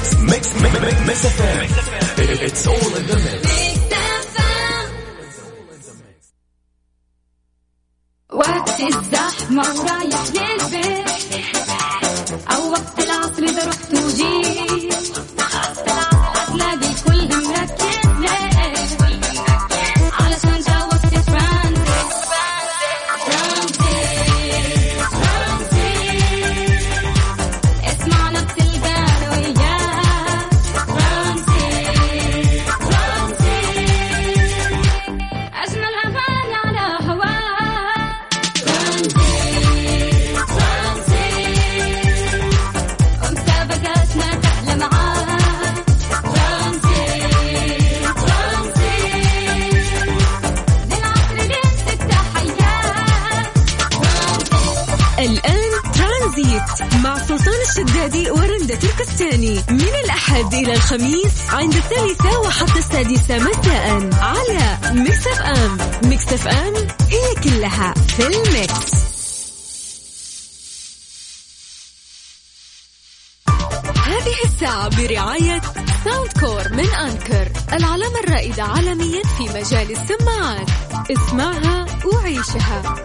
Mix Mix Mix FM it's all in the mix وقت الزحمة ورايح للبيت ترانزيت مع سلطان الشدادي ورندا تركستاني. من الأحد إلى الخميس عند الثالثة وحتى السادسة مساء على Mix FM Mix FM هي كلها في ال mix. هذه الساعة برعاية Soundcore من Anker العلامة الرائدة عالميا في مجال السماعات. اسمعها وعيشها.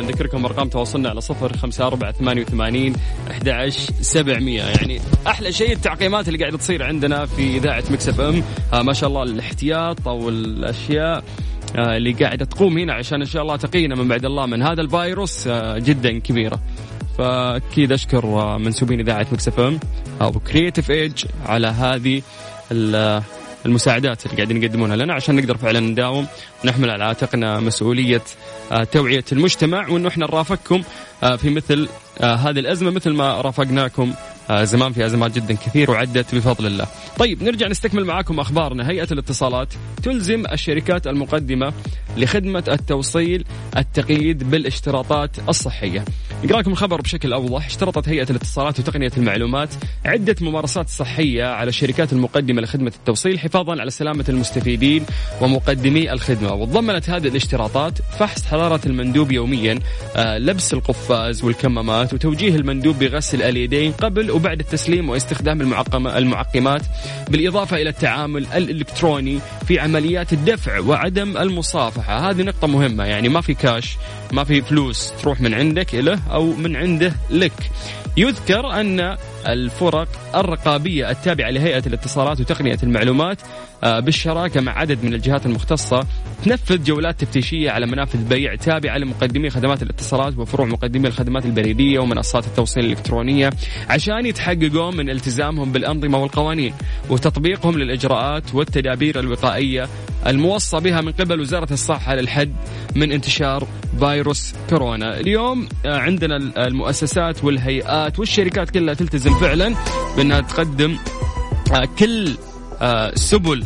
نذكركم أرقام تواصلنا على صفر خمسة أربعة ثمانية وثمانين أحد سبعمية. يعني أحلى شيء التعقيمات اللي قاعدة تصير عندنا في إذاعة Mix FM. آه، ما شاء الله الاحتياط أو الأشياء آه، اللي قاعدة تقوم هنا عشان إن شاء الله تقينا من بعد الله من هذا الفيروس آه، جدا كبيرة. فأكيد أشكر منسوبين إذاعة Mix FM أو Creative Edge على هذه المساعدات اللي قاعدين يقدمونها لنا عشان نقدر فعلا نداوم ونحمل على عاتقنا مسؤولية آه، توعية المجتمع وإنه إحنا نرافقكم آه، في مثل آه، هذه الأزمة مثل ما رافقناكم زمان في أزمات جدا كثير وعدت بفضل الله. طيب نرجع نستكمل معاكم أخبارنا، هيئة الاتصالات تلزم الشركات المقدمة لخدمة التوصيل التقييد بالاشتراطات الصحية. نقرأ لكم الخبر بشكل أوضح، اشترطت هيئة الاتصالات وتقنية المعلومات عدة ممارسات صحية على الشركات المقدمة لخدمة التوصيل حفاظا على سلامة المستفيدين ومقدمي الخدمة، وتضمنت هذه الاشتراطات فحص حرارة المندوب يوميا، آه، لبس القفاز والكمامات وتوجيه المندوب بغسل اليدين قبل وبعد التسليم واستخدام المعقم المعقمات بالإضافة إلى التعامل الإلكتروني في عمليات الدفع وعدم المصافحة، هذه نقطة مهمة يعني ما في كاش، ما في فلوس تروح من عندك له أو من عنده لك. يذكر أن الفرق الرقابية التابعة لهيئة الاتصالات وتقنية المعلومات آه، بالشراكة مع عدد من الجهات المختصة تنفذ جولات تفتيشية على منافذ بيع تابعة لمقدمي خدمات الاتصالات وفروع مقدمي الخدمات البريدية ومنصات التوصيل الإلكترونية عشان يتحققوا من التزامهم بالأنظمة والقوانين وتطبيقهم للإجراءات والتدابير الوقائية الموصى بها من قبل وزارة الصحة للحد من انتشار فيروس كورونا. اليوم آه، عندنا المؤسسات والهيئات والشركات كلها تلتزم فعلا بأنها تقدم آه، كل آه، سبل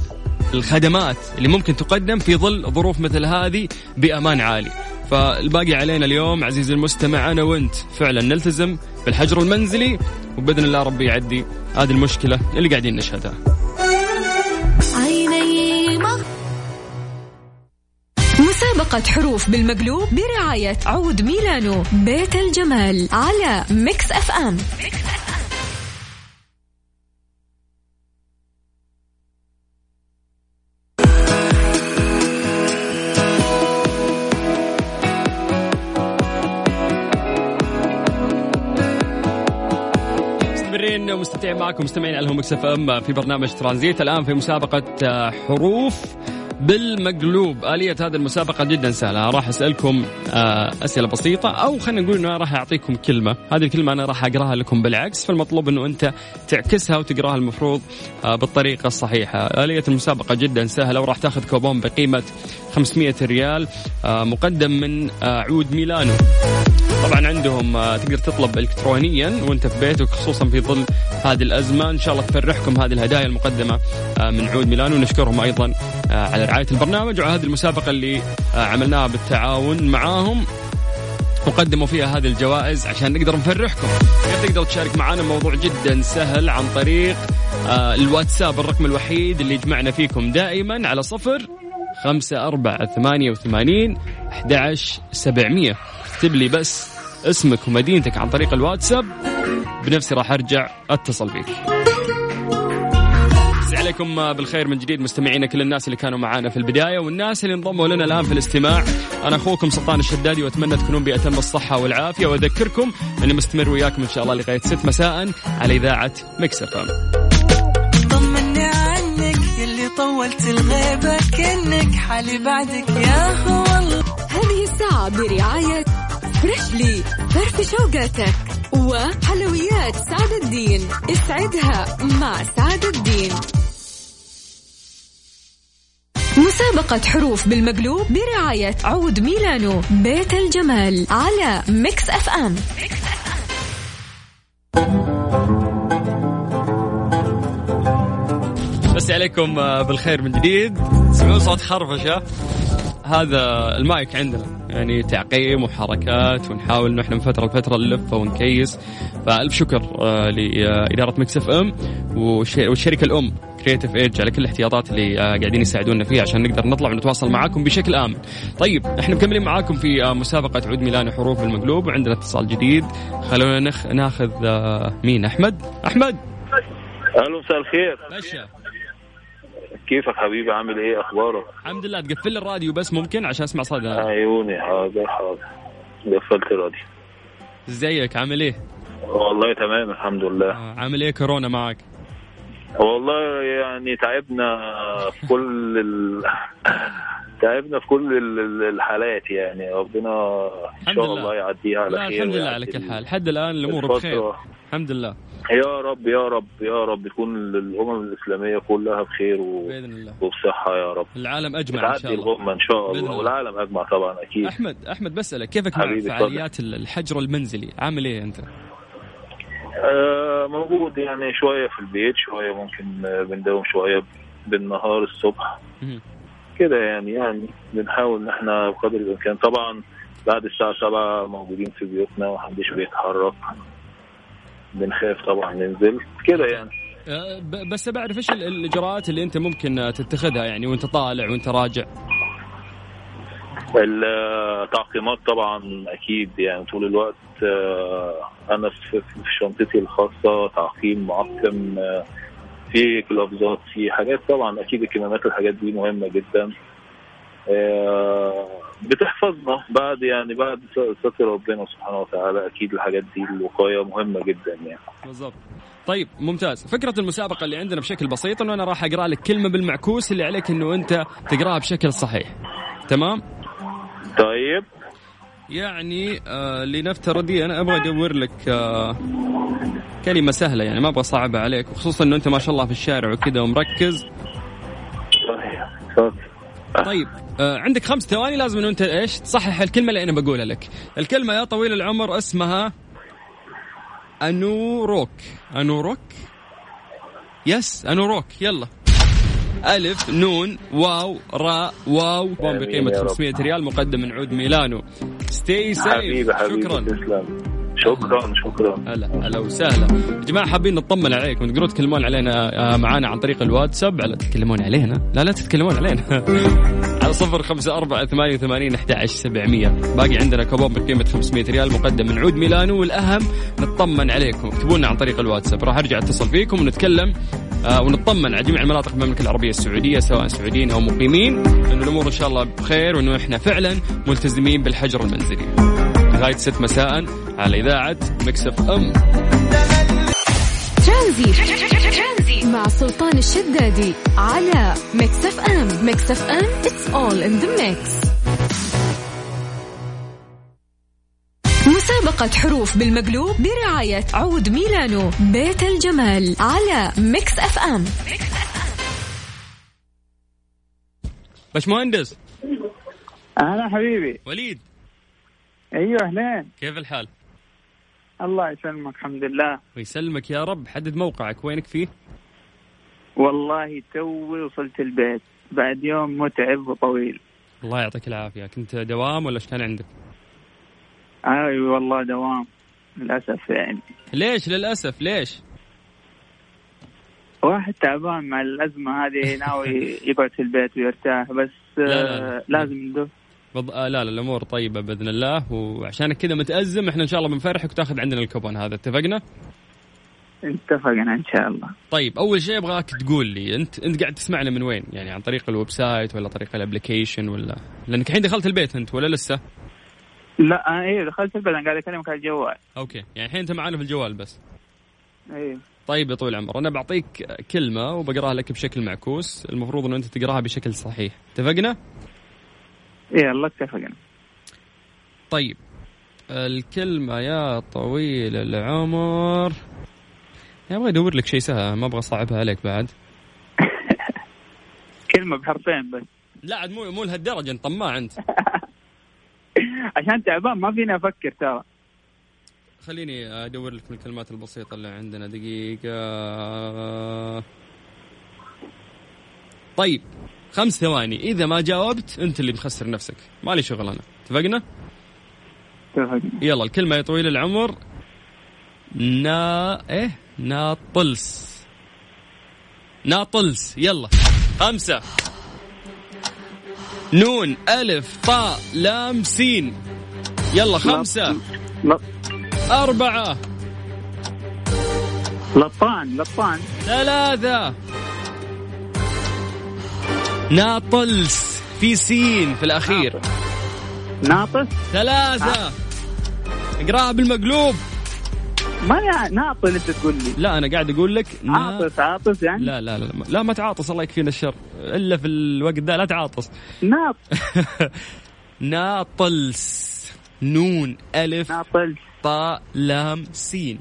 الخدمات اللي ممكن تقدم في ظل ظروف مثل هذه بأمان عالي. فالباقي علينا اليوم عزيزي المستمع أنا وأنت فعلا نلتزم بالحجر المنزلي وبإذن الله ربي يعدي هذه المشكلة اللي قاعدين نشهدها. مسابقة حروف بالمقلوب برعاية عود ميلانو بيت الجمال على Mix FM. مستمرين ومستمتعين معكم مستمعين على أف أم في برنامج ترانزيت. الآن في مسابقة حروف. بالمقلوب. آلية هذه المسابقة جدا سهلة. راح أسألكم آه، أسئلة بسيطة أو خلينا نقول أنه راح أعطيكم كلمة. هذه الكلمة أنا راح أقراها لكم بالعكس فالمطلوب أنه أنت تعكسها وتقراها المفروض آه، بالطريقة الصحيحة. آلية المسابقة جدا سهلة وراح تاخذ كوبون بقيمة 500 ريال آه، مقدم من عود ميلانو. طبعا عندهم تقدر تطلب الكترونيا وأنت في بيتك خصوصا في ظل هذه الأزمة. إن شاء الله تفرحكم هذه الهدايا المقدمة من عود ميلانو. ونشكرهم أيضا على رعاية البرنامج وعلى هذه المسابقة اللي آه، عملناها بالتعاون معاهم. وقدموا فيها هذه الجوائز عشان نقدر نفرحكم. كيف تقدر تشارك معنا موضوع جدا سهل عن طريق آه، الواتساب الرقم الوحيد اللي يجمعنا فيكم دائما على صفر خمسة أربعة ثمانية وثمانين أحد عشر سبعمية. اكتب لي بس اسمك ومدينتك عن طريق الواتساب. بنفسي راح أرجع أتصل مسي عليكم بالخير من جديد مستمعينا كل الناس اللي كانوا معانا في البداية والناس اللي انضموا لنا الآن في الاستماع. أنا أخوكم سلطان الشدادي وأتمنى تكونون بأتم الصحة والعافية. وأذكركم أني مستمر وياكم إن شاء الله لغاية 6 مساء على إذاعة Mix FM. طمني عنك يلي طولت الغيبة كأنك حالي بعدك يا هو الله. هذه الساعة برعاية Freshly فرفش اوقاتك وحلويات سعد الدين. اسعدها مع سعد الدين. مسابقة حروف بالمقلوب برعاية عود ميلانو بيت الجمال على Mix FM. بس عليكم آه، بالخير من جديد. تسمعون صوت خرفشة هذا المايك عندنا. يعني تعقيم وحركات ونحاول إحنا من فترة لفترة نلف ونكيس. فألف شكر آه، لإدارة Mix FM والش- والشركة الأم. Creative Edge على كل الاحتياطات اللي آه، قاعدين يساعدونا فيها عشان نقدر نطلع ونتواصل معاكم بشكل آمن. طيب إحنا مكملين معاكم في آه، مسابقة عود ميلانو حروف بالمقلوب وعندنا اتصال جديد. خلونا نخ... ناخذ آه، مين؟ أحمد؟ أحمد! ألو مساء الخير باشا كيفك حبيبي؟ عامل إيه؟ أخبارك؟ الحمد لله تقفل الراديو بس ممكن عشان أسمع صدى عيوني حاضر حاضر. قفلت الراديو. إزيك؟ عامل إيه؟ والله تمام الحمد لله. آه، عامل إيه كورونا معك؟ والله يعني تعبنا في كل ال... تعبنا في كل ال- الحالات يعني. ربنا إن شاء لله. الله يعديها على خير الحمد لله على كل حال. لحد الآن الأمور بخير. الحمد لله. يا رب يا رب يا رب يكون الأمم الإسلامية كلها بخير و... بإذن الله. وبصحة يا رب. العالم أجمع إن شاء الله. الغمه إن شاء الله. والعالم أجمع طبعا أكيد. أحمد أحمد بسألك كيفك مع فعاليات الحجر المنزلي؟ عامل إيه أنت؟ آه، موجود يعني شوية في البيت شوية ممكن آه، بنداوم شوية بالنهار الصبح. كده يعني يعني بنحاول ان إحنا بقدر الإمكان. طبعا بعد الساعة سبعة موجودين في بيوتنا ومحدش بيتحرك. بنخاف طبعا ننزل. كده يعني. ب- بس بعرف إيش ال- الإجراءات اللي أنت ممكن آه، تتخذها يعني وأنت طالع وأنت راجع؟ التعقيمات طبعا أكيد يعني طول الوقت آه، أنا في شنطتي الخاصة تعقيم معقم آه، في كلافزات في حاجات طبعا أكيد الكمامات الحاجات دي مهمة جدا. آه، بتحفظنا بعد يعني بعد ستر ربنا سبحانه وتعالى أكيد الحاجات دي الوقاية مهمة جدا يعني. بالضبط. طيب ممتاز. فكرة المسابقة اللي عندنا بشكل بسيط إنه أنا راح أقرأ لك كلمة بالمعكوس اللي عليك إنه أنت تقراها بشكل صحيح. تمام؟ طيب. يعني آه لنفترض أنا أبغى أدور لك آه كلمة سهلة يعني ما أبغى صعبة عليك وخصوصا إنه أنت ما شاء الله في الشارع وكذا ومركز. اتفضل. طيب آه عندك خمس ثواني لازم إنه أنت إيش تصحح الكلمة اللي أنا بقولها لك. الكلمة يا طويل العمر اسمها انوروك انوروك yes انوروك يلا. ألف نون واو راء واو. كوبون بقيمة يا رب. 500 ريال مقدم من عود ميلانو. stay safe حبيبي حبيبي شكرا. تسلم. شكرا شكرا. هلا هلا وسهلا. يا جماعة حابين نطمن عليكم. تقدرون تتكلمون علينا آه، معانا عن طريق الواتساب؟ على تتكلمون علينا. لا لا تتكلمون علينا. على صفر خمسة أربعة ثمانية وثمانين أحد عشر سبعمية. باقي عندنا كوبون بقيمة 500 ريال مقدم من عود ميلانو. والأهم نطمن عليكم. اكتبوا لنا عن طريق الواتساب. راح أرجع أتصل فيكم ونتكلم. ونطمن على جميع المناطق في المملكة العربية السعودية سواء سعوديين أو مقيمين أن الأمور إن شاء الله بخير وأنه إحنا فعلا ملتزمين بالحجر المنزلي. لغاية 6 مساء على إذاعة Mix FM. Tranzit مع سلطان الشدادي على Mix FM. Mix FM it's all in the mix. مسابقة حروف بالمقلوب برعاية عود ميلانو بيت الجمال على Mix FM. باش مهندس أهلا حبيبي. وليد. أيوه أهلين. كيف الحال؟ الله يسلمك الحمد لله. ويسلمك يا رب. حدد موقعك وينك فيه؟ والله توي وصلت البيت. بعد يوم متعب وطويل. الله يعطيك العافية. كنت دوام ولا إيش كان عندك؟ أي والله دوام للأسف يعني ليش للأسف ليش؟ واحد تعبان مع الأزمة هذه ناوي يقعد في البيت ويرتاح بس لا، لا،. آه، لازم ندو بض... آه لا لا الأمور طيبة بإذن الله وعشانك كذا متأزم إحنا إن شاء الله بنفرحك وتاخذ عندنا الكوبون هذا اتفقنا؟ اتفقنا إن شاء الله طيب أول شيء أبغاك تقول لي أنت أنت قاعد تسمعنا من وين؟ يعني عن طريق ال website ولا طريق ال application ولا لأنك الحين دخلت البيت أنت ولا لسه؟ لا أنا إيه دخلت البيت أنا قاعد أكلمك على الجوال. okay يعني الحين أنت معانا في الجوال بس. إيه. طيب يا طويل العمر أنا بعطيك كلمة وبقراها لك بشكل معكوس المفروض إنه أنت تقراها بشكل صحيح. اتفقنا؟ إيه يلا اتفقنا طيب الكلمة يا طويل العمر. يا أبغى ادور لك شيء سهل ما أبغى أصعبها عليك بعد. كلمة بحرفين بس. لا عاد مو مو لهالدرجة أنت طماع أنت. عشان تعبان ما فيني أفكر ترى. خليني أدور لك من الكلمات البسيطة اللي عندنا دقيقة. طيب خمس ثواني. إذا ما جاوبت أنت اللي مخسر نفسك. مالي شغل أنا. اتفقنا؟ اتفقنا. يلا الكلمة يا طويل العمر. نا إيه؟ ناطلس. ناطلس. يلا. خمسة. نون ألف طاء لام سين. يلا خمسة. ل- أربعة. لطان لطان ثلاثة. ناطلس في سين في الأخير. ناطس. ثلاثة. اقرأها بالمقلوب. ما ناطل أنت تقول لي. لا أنا قاعد أقول لك نا- عاطس عاطس يعني؟ لا لا لا لا, لا ما تعاطس الله يكفينا الشر. إلا في الوقت ذا لا تعاطس. ناط ناطلس. نون ألف ناطل طاء لام سين.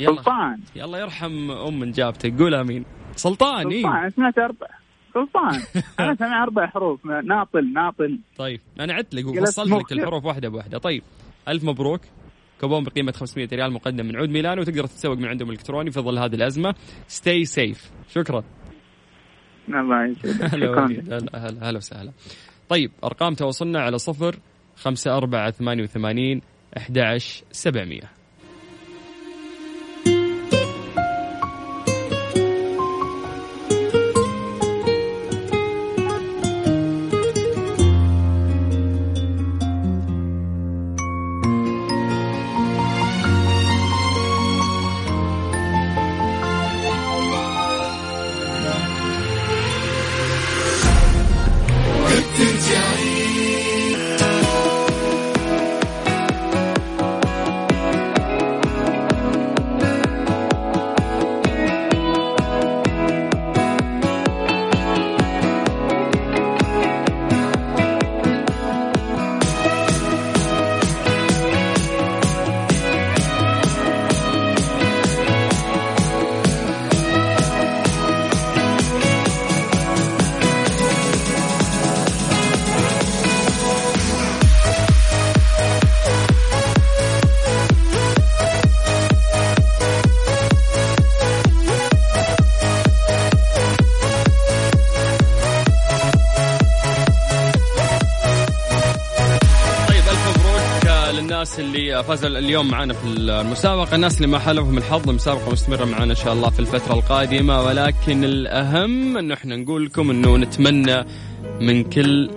يلا. سلطان. يلا يرحم أم من جابتك. قول آمين. سلطان سلطان اي أنا سمعت أربع. سلطان. أنا سمعت أربع حروف. ناطل ناطل. طيب أنا عدت لك قلت وفصلت لك. الحروف واحدة بواحدة. طيب ألف مبروك. كوبون بقيمة 500 ريال مقدم من عود ميلانو وتقدر تتسوق من عندهم إلكتروني في ظل هذه الأزمة. stay safe شكرا. الله يسعدك. هلا هلا هلا وسهلا. طيب أرقام تواصلنا على صفر خمسة أربعة ثمانية وثمانين أحد عشر سبعمية. فازوا اليوم معنا في المسابقة. الناس اللي ما حلفهم الحظ المسابقة مستمرة معنا إن شاء الله في الفترة القادمة. ولكن الأهم أنه إحنا نقول لكم أنه نتمنى من كل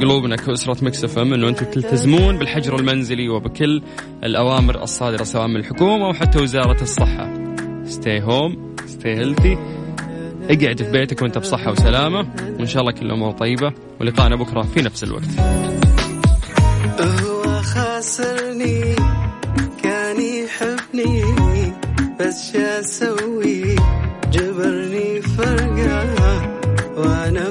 قلوبنا كأسرة مكسف أم أنه أنتم تلتزمون بالحجر المنزلي وبكل الأوامر الصادرة سواء من الحكومة وحتى وزارة الصحة. Stay home stay healthy. اقعد في بيتك وأنت بصحة وسلامة. وإن شاء الله كل الأمور طيبة. ولقاءنا بكرة في نفس الوقت. بس شو أسوي جبرني فرقة وأنا